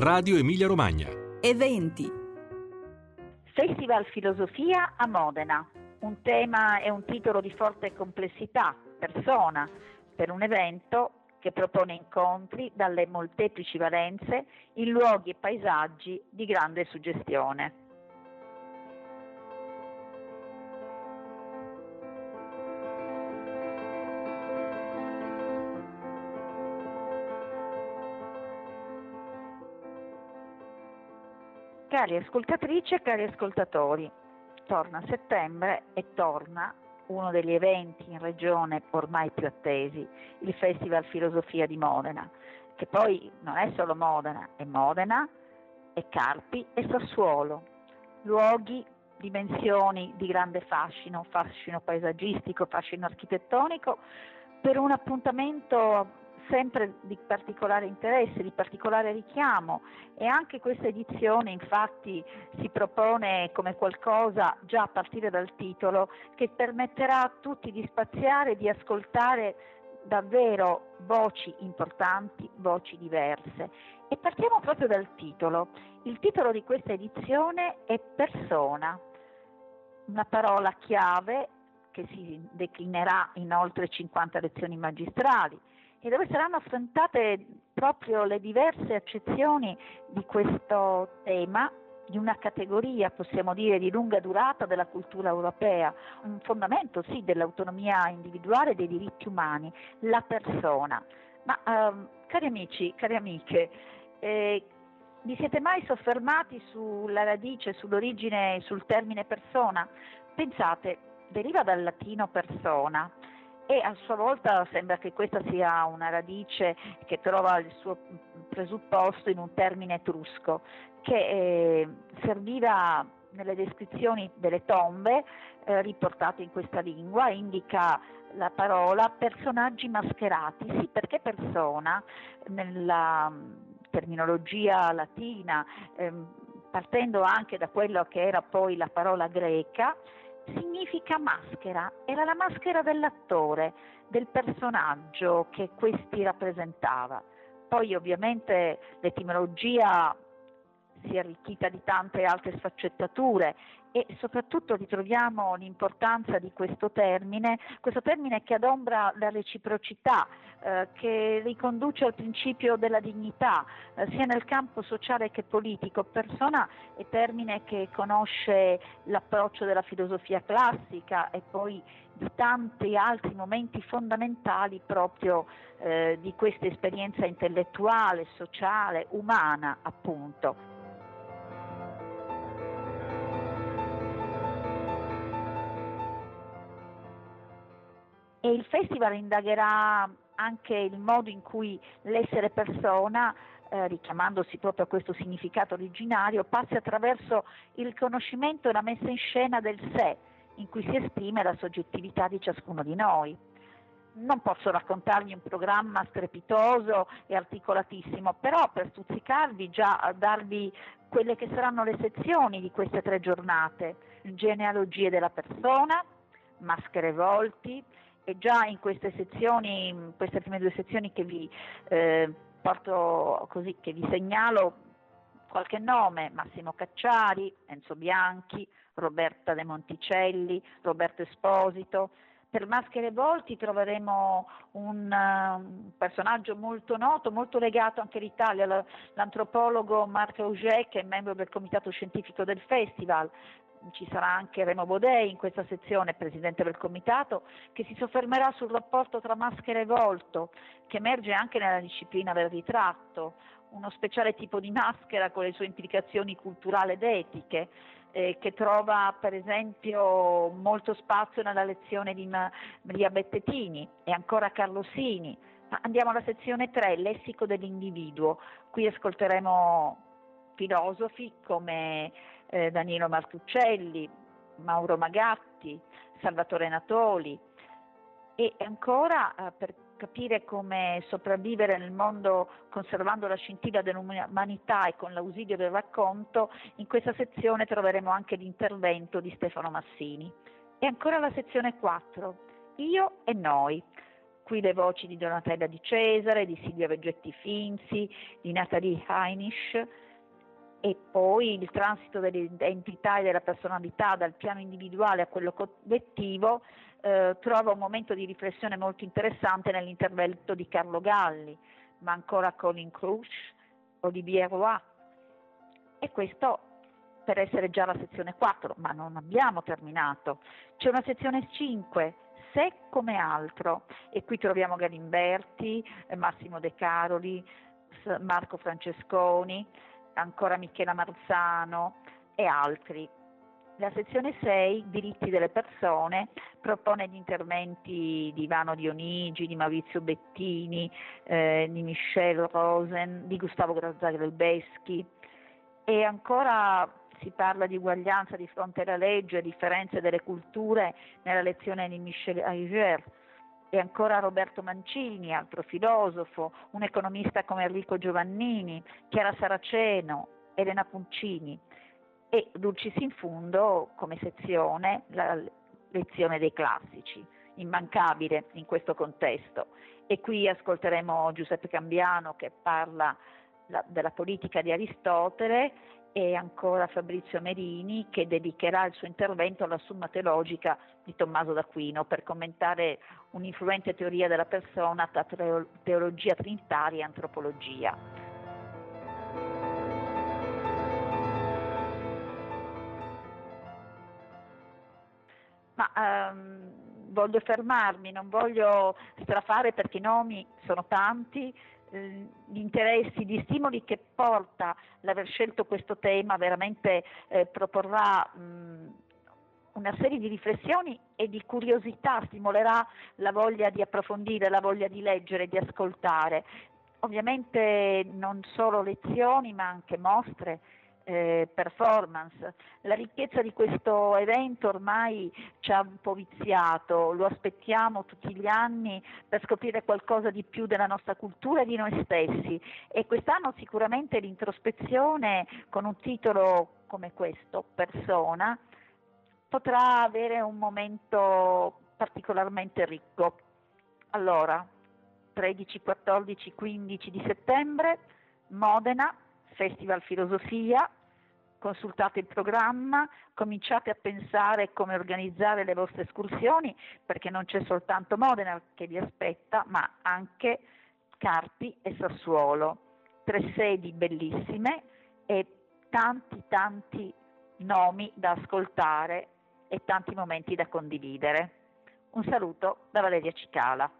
Radio Emilia Romagna. Eventi. Festival Filosofia a Modena. Un tema e un titolo di forte complessità, persona, per un evento che propone incontri dalle molteplici valenze in luoghi e paesaggi di grande suggestione. Cari ascoltatrici e cari ascoltatori, torna settembre e torna uno degli eventi in regione ormai più attesi, il Festival Filosofia di Modena, che poi non è solo Modena, è Modena, è Carpi e Sassuolo, luoghi, dimensioni di grande fascino, fascino paesaggistico, fascino architettonico, per un appuntamento sempre di particolare interesse, di particolare richiamo e anche questa edizione infatti si propone come qualcosa già a partire dal titolo che permetterà a tutti di spaziare di ascoltare davvero voci importanti, voci diverse. E partiamo proprio dal titolo. Il titolo di questa edizione è persona, una parola chiave che si declinerà in oltre 50 lezioni magistrali e dove saranno affrontate proprio le diverse accezioni di questo tema di una categoria, possiamo dire, di lunga durata della cultura europea, un fondamento sì dell'autonomia individuale e dei diritti umani, la persona. Ma ehm, cari amici, cari amiche, eh, vi siete mai soffermati sulla radice, sull'origine, sul termine persona? Pensate, deriva dal latino persona, e a sua volta sembra che questa sia una radice che trova il suo presupposto in un termine etrusco che eh, serviva nelle descrizioni delle tombe eh, riportate in questa lingua, indica la parola personaggi mascherati, sì perché persona? Nella mm, terminologia latina, ehm, partendo anche da quello che era poi la parola greca, significa maschera, era la maschera dell'attore, del personaggio che questi rappresentava. Poi ovviamente l'etimologia si è arricchita di tante altre sfaccettature e soprattutto ritroviamo l'importanza di questo termine, questo termine che adombra la reciprocità, eh, che riconduce al principio della dignità, eh, sia nel campo sociale che politico. Persona è termine che conosce l'approccio della filosofia classica e poi di tanti altri momenti fondamentali proprio eh, di questa esperienza intellettuale, sociale, umana appunto. E il festival indagherà anche il modo in cui l'essere persona eh, richiamandosi proprio a questo significato originario, passi attraverso il conoscimento e la messa in scena del sé, in cui si esprime la soggettività di ciascuno di noi. Non posso raccontarvi un programma strepitoso e articolatissimo, però per stuzzicarvi già darvi quelle che saranno le sezioni di queste tre giornate, genealogie della persona, maschere volti, già in queste sezioni, in queste prime due sezioni che vi eh, porto così, che vi segnalo qualche nome, Massimo Cacciari, Enzo Bianchi, Roberta De Monticelli, Roberto Esposito. Per Maschere e Volti troveremo un, uh, un, personaggio molto noto, molto legato anche all'Italia, l'antropologo Marc Auger, che è membro del comitato scientifico del festival, ci sarà anche Remo Bodei in questa sezione, presidente del comitato, che si soffermerà sul rapporto tra maschera e volto, che emerge anche nella disciplina del ritratto, uno speciale tipo di maschera con le sue implicazioni culturali ed etiche, eh, che trova per esempio molto spazio nella lezione di Maria Bettetini e ancora Carlo Sini. Andiamo alla sezione 3, lessico dell'individuo. Qui ascolteremo filosofi come eh, Danilo Martuccelli, Mauro Magatti, Salvatore Natoli e ancora eh, per capire come sopravvivere nel mondo conservando la scintilla dell'umanità e con l'ausilio del racconto, in questa sezione troveremo anche l'intervento di Stefano Massini. E ancora la sezione 4, Io e noi. qui le voci di Donatella Di Cesare, di Silvia Veggetti Finzi, di Natalie Heinisch e poi il transito dell'identità e della personalità dal piano individuale a quello collettivo eh, trova un momento di riflessione molto interessante nell'intervento di Carlo Galli, ma ancora Colin Crouch, Olivier Roy. E questo per essere già la sezione 4, ma non abbiamo terminato. C'è una sezione 5, se come altro, e qui troviamo Galimberti, Massimo De Caroli, Marco Francesconi, ancora Michela Marzano e altri. La sezione 6, diritti delle persone, propone gli interventi di Ivano Dionigi, di Maurizio Bettini, eh, di Michel Rosen, di Gustavo Grazzaghelbeschi e ancora si parla di uguaglianza di fronte alla legge, differenze delle culture nella lezione di Michel Aiger e ancora Roberto Mancini, altro filosofo, un economista come Enrico Giovannini, Chiara Saraceno, Elena Puncini e Dulcis in Fundo come sezione la lezione dei classici, immancabile in questo contesto. E qui ascolteremo Giuseppe Cambiano che parla la, della politica di Aristotele e ancora Fabrizio Merini che dedicherà il suo intervento alla Summa Teologica di Tommaso d'Aquino per commentare un'influente teoria della persona tra teologia trinitaria e antropologia. Ma um, voglio fermarmi, non voglio strafare perché i nomi sono tanti, eh, gli interessi, gli stimoli che porta l'aver scelto questo tema veramente eh, proporrà mh, una serie di riflessioni e di curiosità, stimolerà la voglia di approfondire, la voglia di leggere, di ascoltare. Ovviamente non solo lezioni ma anche mostre eh, performance. La ricchezza di questo evento ormai ci ha un po' viziato, lo aspettiamo tutti gli anni per scoprire qualcosa di più della nostra cultura e di noi stessi e quest'anno sicuramente l'introspezione con un titolo come questo, Persona, potrà avere un momento particolarmente ricco. Allora, 13, 14, 15 di settembre, Modena, Festival Filosofia, consultate il programma, cominciate a pensare come organizzare le vostre escursioni, perché non c'è soltanto Modena che vi aspetta, ma anche Carpi e Sassuolo. Tre sedi bellissime e tanti tanti nomi da ascoltare e tanti momenti da condividere. Un saluto da Valeria Cicala.